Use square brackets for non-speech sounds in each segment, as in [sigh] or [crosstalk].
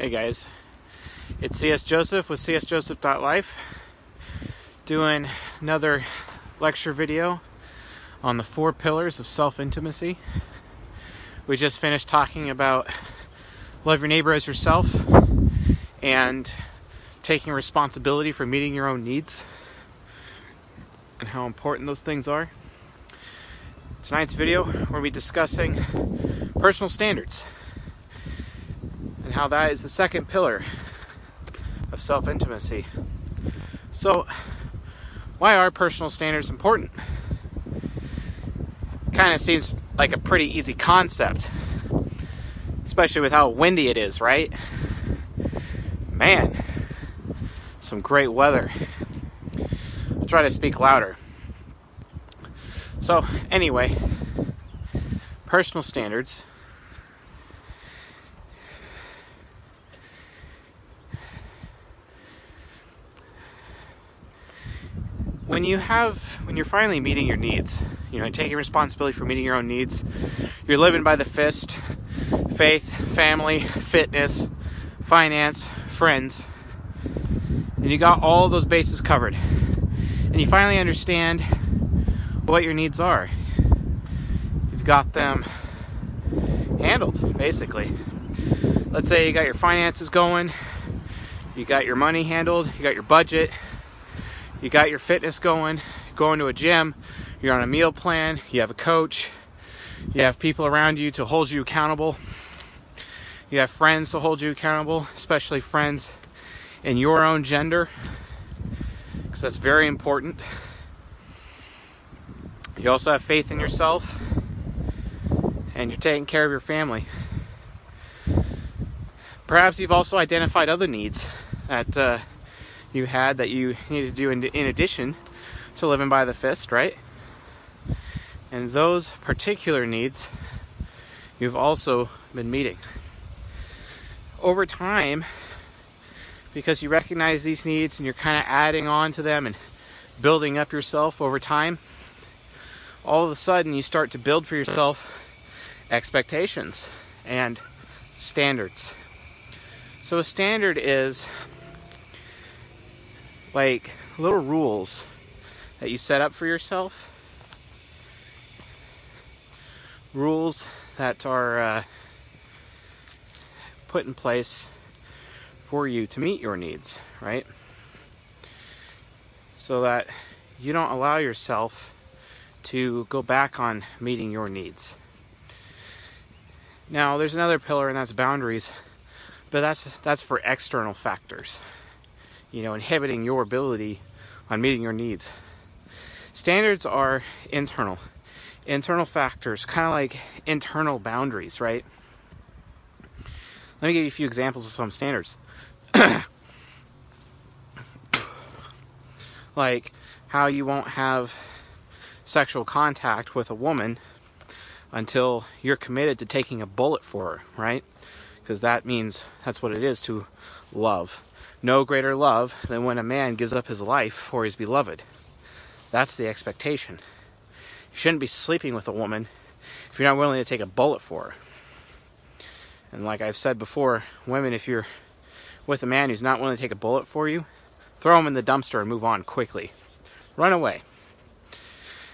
Hey guys, it's CS Joseph with csjoseph.life doing another lecture video on the four pillars of self intimacy. We just finished talking about love your neighbor as yourself and taking responsibility for meeting your own needs and how important those things are. Tonight's video, we'll be discussing personal standards and how that is the second pillar of self intimacy. So, why are personal standards important? Kind of seems like a pretty easy concept, especially with how windy it is, right? Man, some great weather. I'll try to speak louder. So, anyway, personal standards when you have when you're finally meeting your needs you know taking responsibility for meeting your own needs you're living by the fist faith family fitness finance friends and you got all those bases covered and you finally understand what your needs are. You've got them handled basically. Let's say you got your finances going you got your money handled you got your budget you got your fitness going, going to a gym, you're on a meal plan, you have a coach, you have people around you to hold you accountable, you have friends to hold you accountable, especially friends in your own gender, because that's very important. You also have faith in yourself, and you're taking care of your family. Perhaps you've also identified other needs that uh, you had that you need to do in, in addition to living by the fist, right? And those particular needs you've also been meeting. Over time, because you recognize these needs and you're kind of adding on to them and building up yourself over time, all of a sudden you start to build for yourself expectations and standards. So, a standard is like little rules that you set up for yourself. Rules that are uh, put in place for you to meet your needs, right? So that you don't allow yourself to go back on meeting your needs. Now, there's another pillar, and that's boundaries, but that's that's for external factors you know, inhibiting your ability on meeting your needs. Standards are internal, internal factors, kind of like internal boundaries, right? Let me give you a few examples of some standards. [coughs] like how you won't have sexual contact with a woman until you're committed to taking a bullet for her, right? Because that means that's what it is to love no greater love than when a man gives up his life for his beloved. That's the expectation. You shouldn't be sleeping with a woman if you're not willing to take a bullet for her. And like I've said before, women, if you're with a man who's not willing to take a bullet for you, throw him in the dumpster and move on quickly. Run away.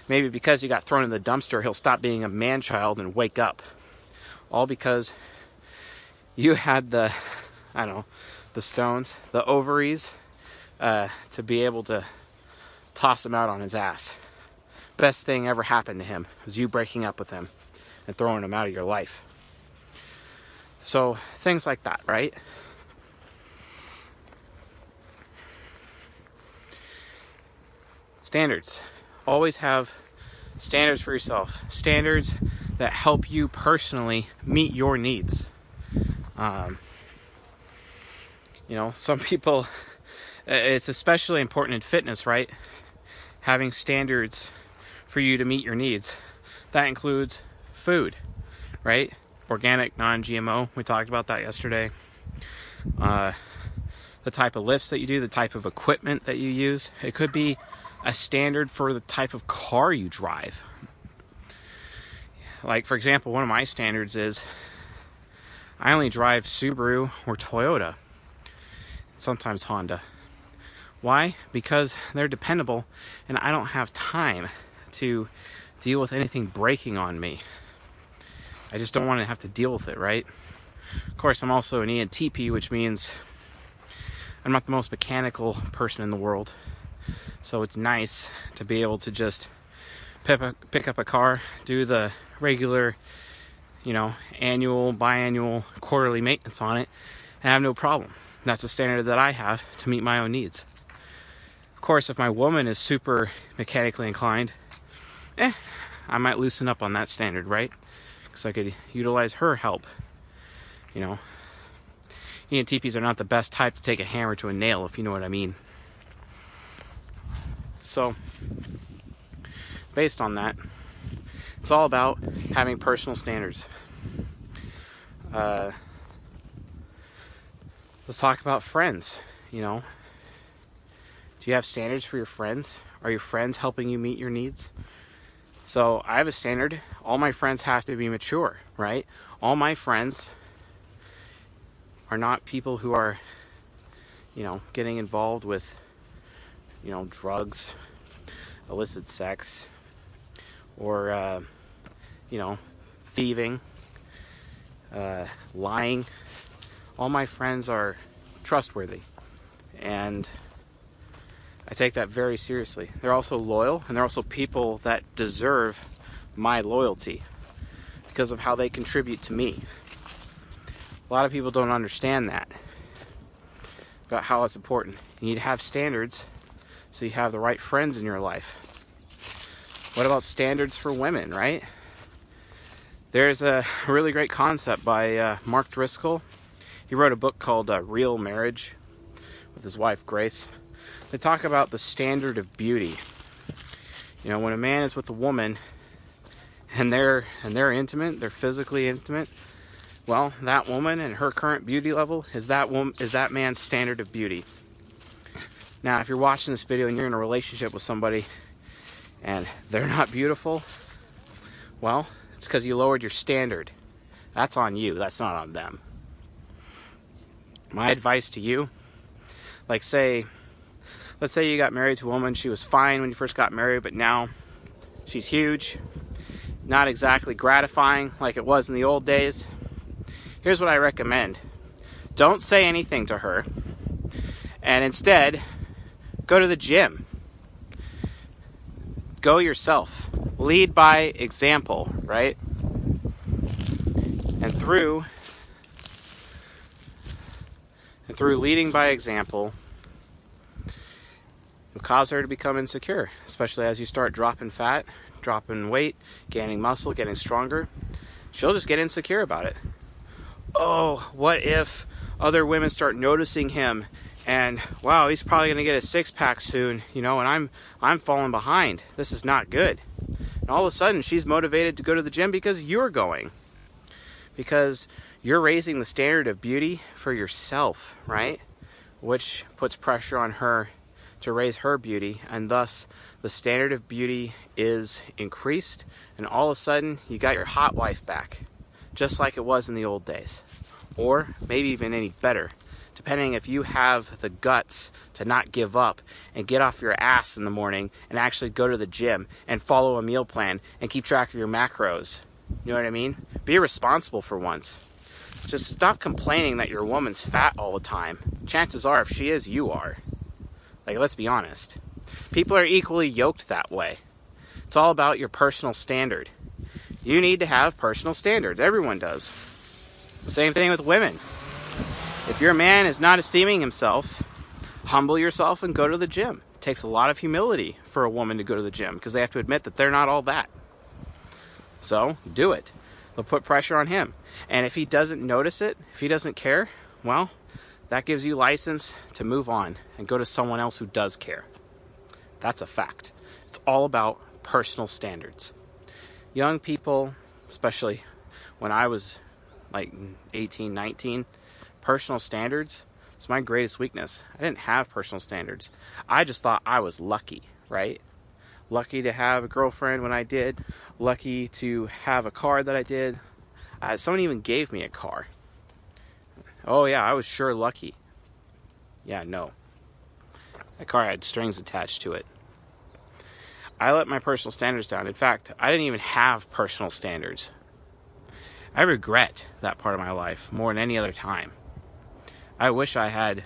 Maybe because you got thrown in the dumpster, he'll stop being a man child and wake up. All because you had the, I don't know, the stones, the ovaries, uh, to be able to toss him out on his ass. Best thing ever happened to him was you breaking up with him and throwing him out of your life. So, things like that, right? Standards. Always have standards for yourself. Standards that help you personally meet your needs. Um, you know, [laughs] some people, it's especially important in fitness, right? Having standards for you to meet your needs. That includes food, right? Organic, non GMO. We talked about that yesterday. Uh, the type of lifts that you do, the type of equipment that you use. It could be a standard for the type of car you drive. Like, for example, one of my standards is I only drive Subaru or Toyota, sometimes Honda. Why? Because they're dependable and I don't have time to deal with anything breaking on me. I just don't want to have to deal with it, right? Of course, I'm also an ENTP, which means I'm not the most mechanical person in the world. So it's nice to be able to just pick up, a car, do the regular, you know, annual, biannual, quarterly maintenance on it, and have no problem. That's a standard that I have to meet my own needs. Of course, if my woman is super mechanically inclined, eh, I might loosen up on that standard, right? Because I could utilize her help. You know, ENTPs are not the best type to take a hammer to a nail, if you know what I mean. So, based on that, it's all about having personal standards. Uh, let's talk about friends. You know, do you have standards for your friends? Are your friends helping you meet your needs? So I have a standard. All my friends have to be mature, right? All my friends are not people who are, you know, getting involved with, you know, drugs, illicit sex, or, uh, you know, thieving, uh, lying. All my friends are trustworthy. And I take that very seriously. They're also loyal, and they're also people that deserve my loyalty because of how they contribute to me. A lot of people don't understand that about how it's important. You need to have standards so you have the right friends in your life. What about standards for women, right? There's a really great concept by uh, Mark Driscoll. He wrote a book called uh, Real Marriage with his wife Grace. They talk about the standard of beauty. You know, when a man is with a woman and they're and they're intimate, they're physically intimate, well, that woman and her current beauty level is that woman is that man's standard of beauty. Now, if you're watching this video and you're in a relationship with somebody and they're not beautiful, well, it's because you lowered your standard. That's on you. That's not on them. My advice to you, like say, let's say you got married to a woman, she was fine when you first got married, but now she's huge, not exactly gratifying like it was in the old days here's what I recommend don't say anything to her, and instead, go to the gym. Go yourself. Lead by example, right? And through and through leading by example, will cause her to become insecure, especially as you start dropping fat, dropping weight, gaining muscle, getting stronger. She'll just get insecure about it oh, what if other women start noticing him and wow, he's probably going to get a six pack soon, you know, and I'm I'm falling behind. This is not good. And all of a sudden, she's motivated to go to the gym because you're going. Because you're raising the standard of beauty for yourself, right? Which puts pressure on her to raise her beauty, and thus the standard of beauty is increased, and all of a sudden, you got your hot wife back just like it was in the old days. Or maybe even any better, depending if you have the guts to not give up and get off your ass in the morning and actually go to the gym and follow a meal plan and keep track of your macros. You know what I mean? Be responsible for once. Just stop complaining that your woman's fat all the time. Chances are, if she is, you are. Like, let's be honest. People are equally yoked that way. It's all about your personal standard. You need to have personal standards. Everyone does. Same thing with women. If your man is not esteeming himself, humble yourself and go to the gym. It takes a lot of humility for a woman to go to the gym because they have to admit that they're not all that. So do it. They'll put pressure on him. And if he doesn't notice it, if he doesn't care, well, that gives you license to move on and go to someone else who does care. That's a fact. It's all about personal standards young people, especially when I was like 18, 19, personal standards was my greatest weakness. I didn't have personal standards. I just thought I was lucky, right? Lucky to have a girlfriend when I did, lucky to have a car that I did. Uh, someone even gave me a car. Oh, yeah, I was sure lucky. Yeah, no. That car had strings attached to it. I let my personal standards down. In fact, I didn't even have personal standards. I regret that part of my life more than any other time. I wish I had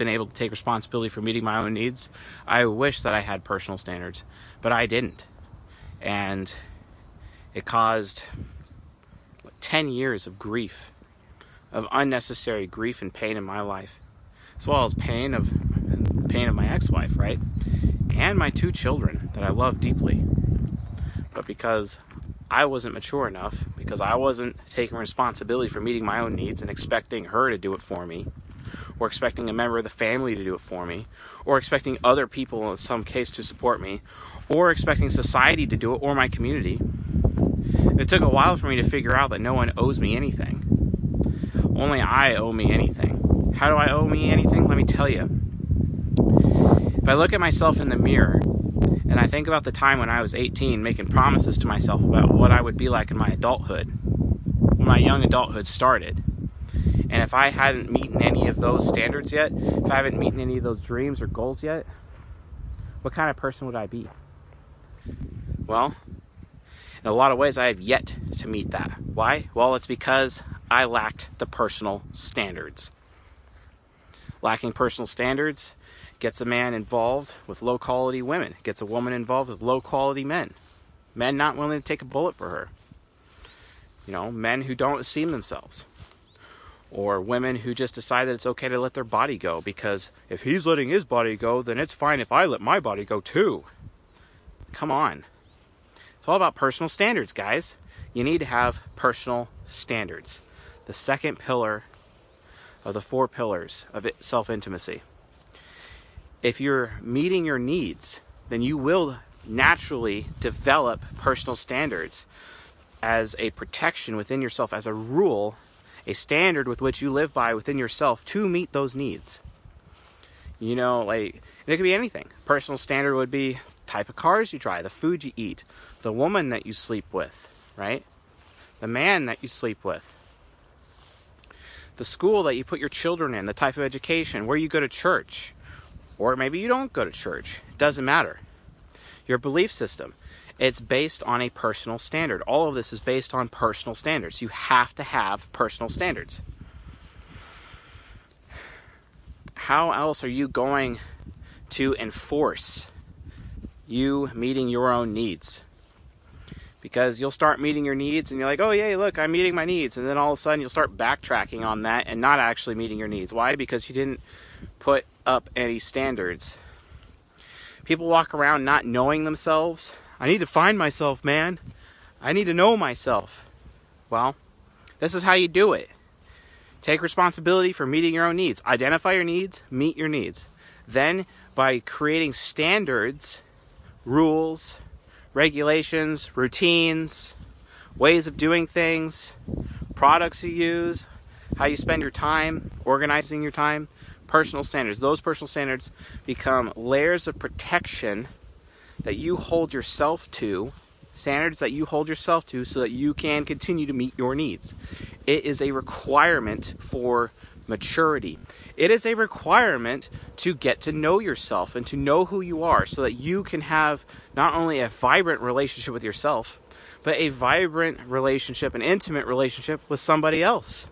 been able to take responsibility for meeting my own needs. I wish that I had personal standards, but I didn't. And it caused 10 years of grief, of unnecessary grief and pain in my life, as well as pain of pain of my ex-wife, right? And my two children that I love deeply. But because I wasn't mature enough, because I wasn't taking responsibility for meeting my own needs and expecting her to do it for me, or expecting a member of the family to do it for me, or expecting other people in some case to support me, or expecting society to do it or my community. It took a while for me to figure out that no one owes me anything. Only I owe me anything. How do I owe me anything? Let me tell you. If I look at myself in the mirror and I think about the time when I was 18 making promises to myself about what I would be like in my adulthood, when my young adulthood started, and if I hadn't meeting any of those standards yet, if I haven't meeting any of those dreams or goals yet, what kind of person would I be? Well, in a lot of ways, I have yet to meet that. Why? Well, it's because I lacked the personal standards. Lacking personal standards gets a man involved with low quality women, gets a woman involved with low quality men. Men not willing to take a bullet for her. You know, men who don't esteem themselves or women who just decide that it's okay to let their body go because if he's letting his body go, then it's fine if I let my body go too. Come on. It's all about personal standards, guys. You need to have personal standards. The second pillar of the four pillars of self intimacy. If you're meeting your needs, then you will naturally develop personal standards as a protection within yourself, as a rule a standard with which you live by within yourself to meet those needs. You know, like it could be anything. Personal standard would be type of cars you drive, the food you eat, the woman that you sleep with, right? The man that you sleep with. The school that you put your children in, the type of education, where you go to church, or maybe you don't go to church. It doesn't matter. Your belief system. It's based on a personal standard. All of this is based on personal standards. You have to have personal standards. How else are you going to enforce you meeting your own needs? Because you'll start meeting your needs and you're like, oh, yeah, look, I'm meeting my needs. And then all of a sudden you'll start backtracking on that and not actually meeting your needs. Why? Because you didn't put up any standards. People walk around not knowing themselves I need to find myself, man. I need to know myself. Well, this is how you do it. Take responsibility for meeting your own needs. Identify your needs, meet your needs. Then, by creating standards, rules, regulations, routines, ways of doing things, products you use, how you spend your time, organizing your time, personal standards. Those personal standards become layers of protection that you hold yourself to, standards that you hold yourself to so that you can continue to meet your needs. It is a requirement for maturity. It is a requirement to get to know yourself and to know who you are so that you can have not only a vibrant relationship with yourself, but a vibrant relationship, an intimate relationship with somebody else.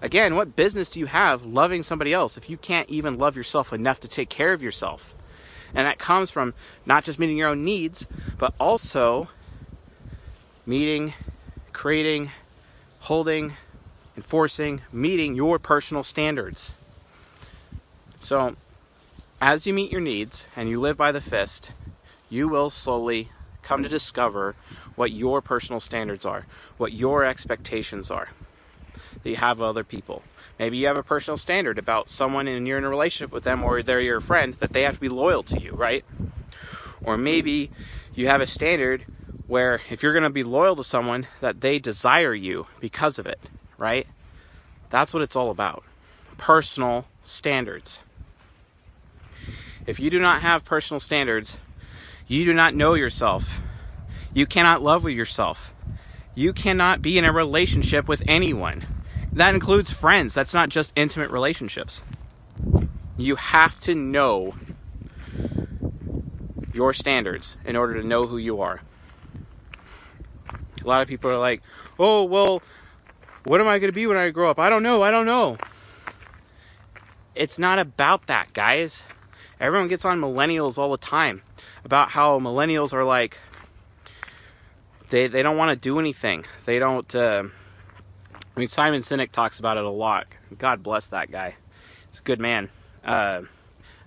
Again, what business do you have loving somebody else if you can't even love yourself enough to take care of yourself? And that comes from not just meeting your own needs, but also meeting, creating, holding, enforcing, meeting your personal standards. So, as you meet your needs and you live by the fist, you will slowly come to discover what your personal standards are, what your expectations are that you have of other people. Maybe you have a personal standard about someone and you're in a relationship with them or they're your friend that they have to be loyal to you, right? Or maybe you have a standard where if you're going to be loyal to someone that they desire you because of it, right? That's what it's all about. Personal standards. If you do not have personal standards, you do not know yourself. You cannot love yourself. You cannot be in a relationship with anyone That includes friends. That's not just intimate relationships. You have to know your standards in order to know who you are. A lot of people are like, oh, well, what am I going to be when I grow up? I don't know. I don't know. It's not about that, guys. Everyone gets on millennials all the time about how millennials are like, they, they don't want to do anything. They don't, uh, I mean, Simon Sinek talks about it a lot. God bless that guy. He's a good man. Uh,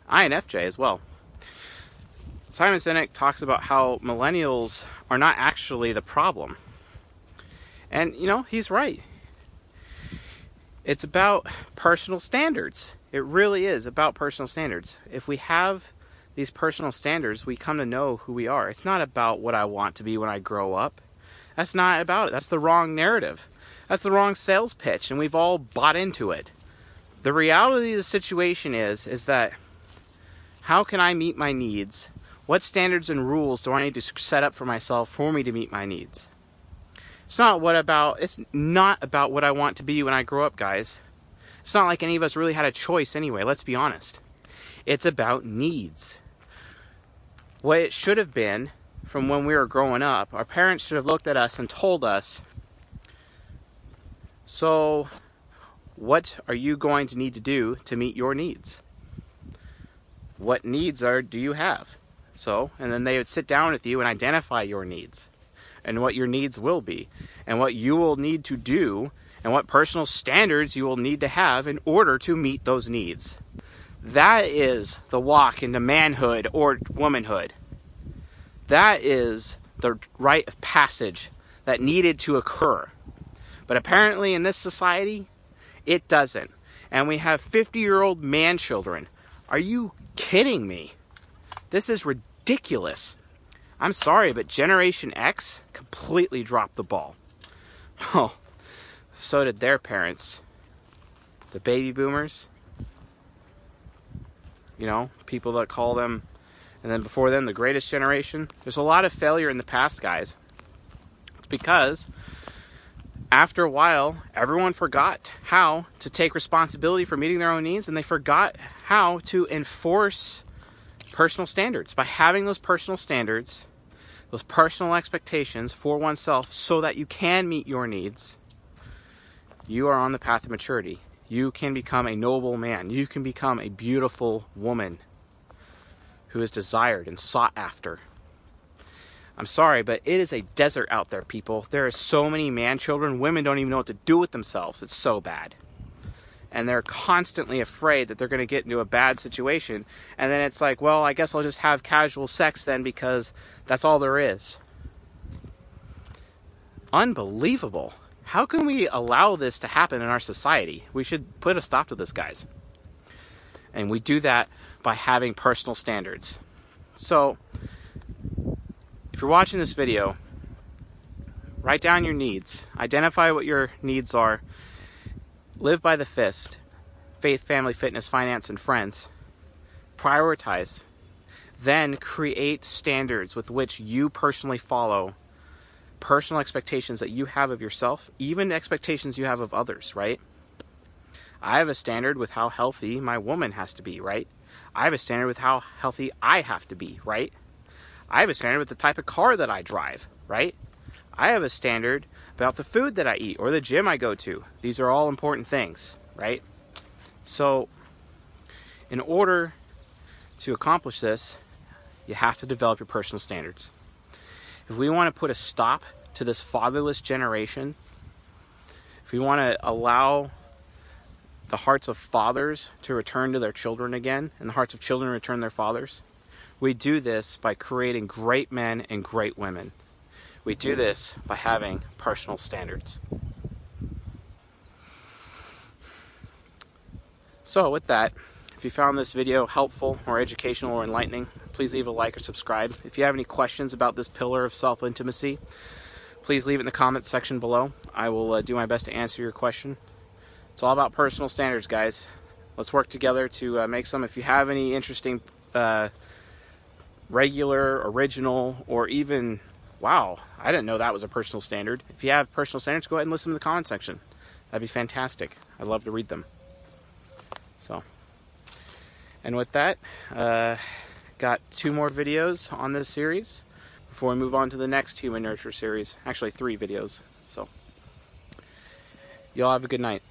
INFJ as well. Simon Sinek talks about how millennials are not actually the problem. And, you know, he's right. It's about personal standards. It really is about personal standards. If we have these personal standards, we come to know who we are. It's not about what I want to be when I grow up. That's not about it. That's the wrong narrative. That's the wrong sales pitch, and we've all bought into it. The reality of the situation is is that how can I meet my needs? What standards and rules do I need to set up for myself for me to meet my needs? It's not what about it's not about what I want to be when I grow up, guys. It's not like any of us really had a choice anyway, let's be honest. It's about needs. What it should have been from when we were growing up, our parents should have looked at us and told us, So, what are you going to need to do to meet your needs? What needs are do you have? So, and then they would sit down with you and identify your needs and what your needs will be and what you will need to do and what personal standards you will need to have in order to meet those needs. That is the walk into manhood or womanhood. That is the rite of passage that needed to occur. But apparently, in this society, it doesn't. And we have 50 year old man children. Are you kidding me? This is ridiculous. I'm sorry, but Generation X completely dropped the ball. Oh, so did their parents. The baby boomers. You know, people that call them, and then before them, the greatest generation. There's a lot of failure in the past, guys. It's because after a while, everyone forgot how to take responsibility for meeting their own needs and they forgot how to enforce personal standards. By having those personal standards, those personal expectations for oneself so that you can meet your needs, you are on the path of maturity. You can become a noble man. You can become a beautiful woman who is desired and sought after. I'm sorry, but it is a desert out there, people. There are so many man children. Women don't even know what to do with themselves. It's so bad and they're constantly afraid that they're going to get into a bad situation. And then it's like, well, I guess I'll just have casual sex then because that's all there is. Unbelievable. How can we allow this to happen in our society? We should put a stop to this, guys. And we do that by having personal standards. So, if you're watching this video, write down your needs, identify what your needs are, Live by the fist. Faith, family, fitness, finance, and friends. Prioritize. Then create standards with which you personally follow personal expectations that you have of yourself, even expectations you have of others, right? I have a standard with how healthy my woman has to be, right? I have a standard with how healthy I have to be, right? I have a standard with the type of car that I drive, right? I have a standard about the food that I eat or the gym I go to. These are all important things, right? So, in order to accomplish this, you have to develop your personal standards. If we want to put a stop to this fatherless generation, if we want to allow the hearts of fathers to return to their children again and the hearts of children return their fathers, we do this by creating great men and great women. We do this by having personal standards. So with that, if you found this video helpful or educational or enlightening, please leave a like or subscribe. If you have any questions about this pillar of self-intimacy, please leave it in the comments section below. I will uh, do my best to answer your question. It's all about personal standards, guys. Let's work together to uh, make some. If you have any interesting uh, regular, original, or even Wow, I didn't know that was a personal standard. If you have personal standards, go ahead and listen to the comment section. That'd be fantastic. I'd love to read them. So, and with that, uh, got two more videos on this series before we move on to the next Human Nurture series. Actually, three videos. So, y'all have a good night.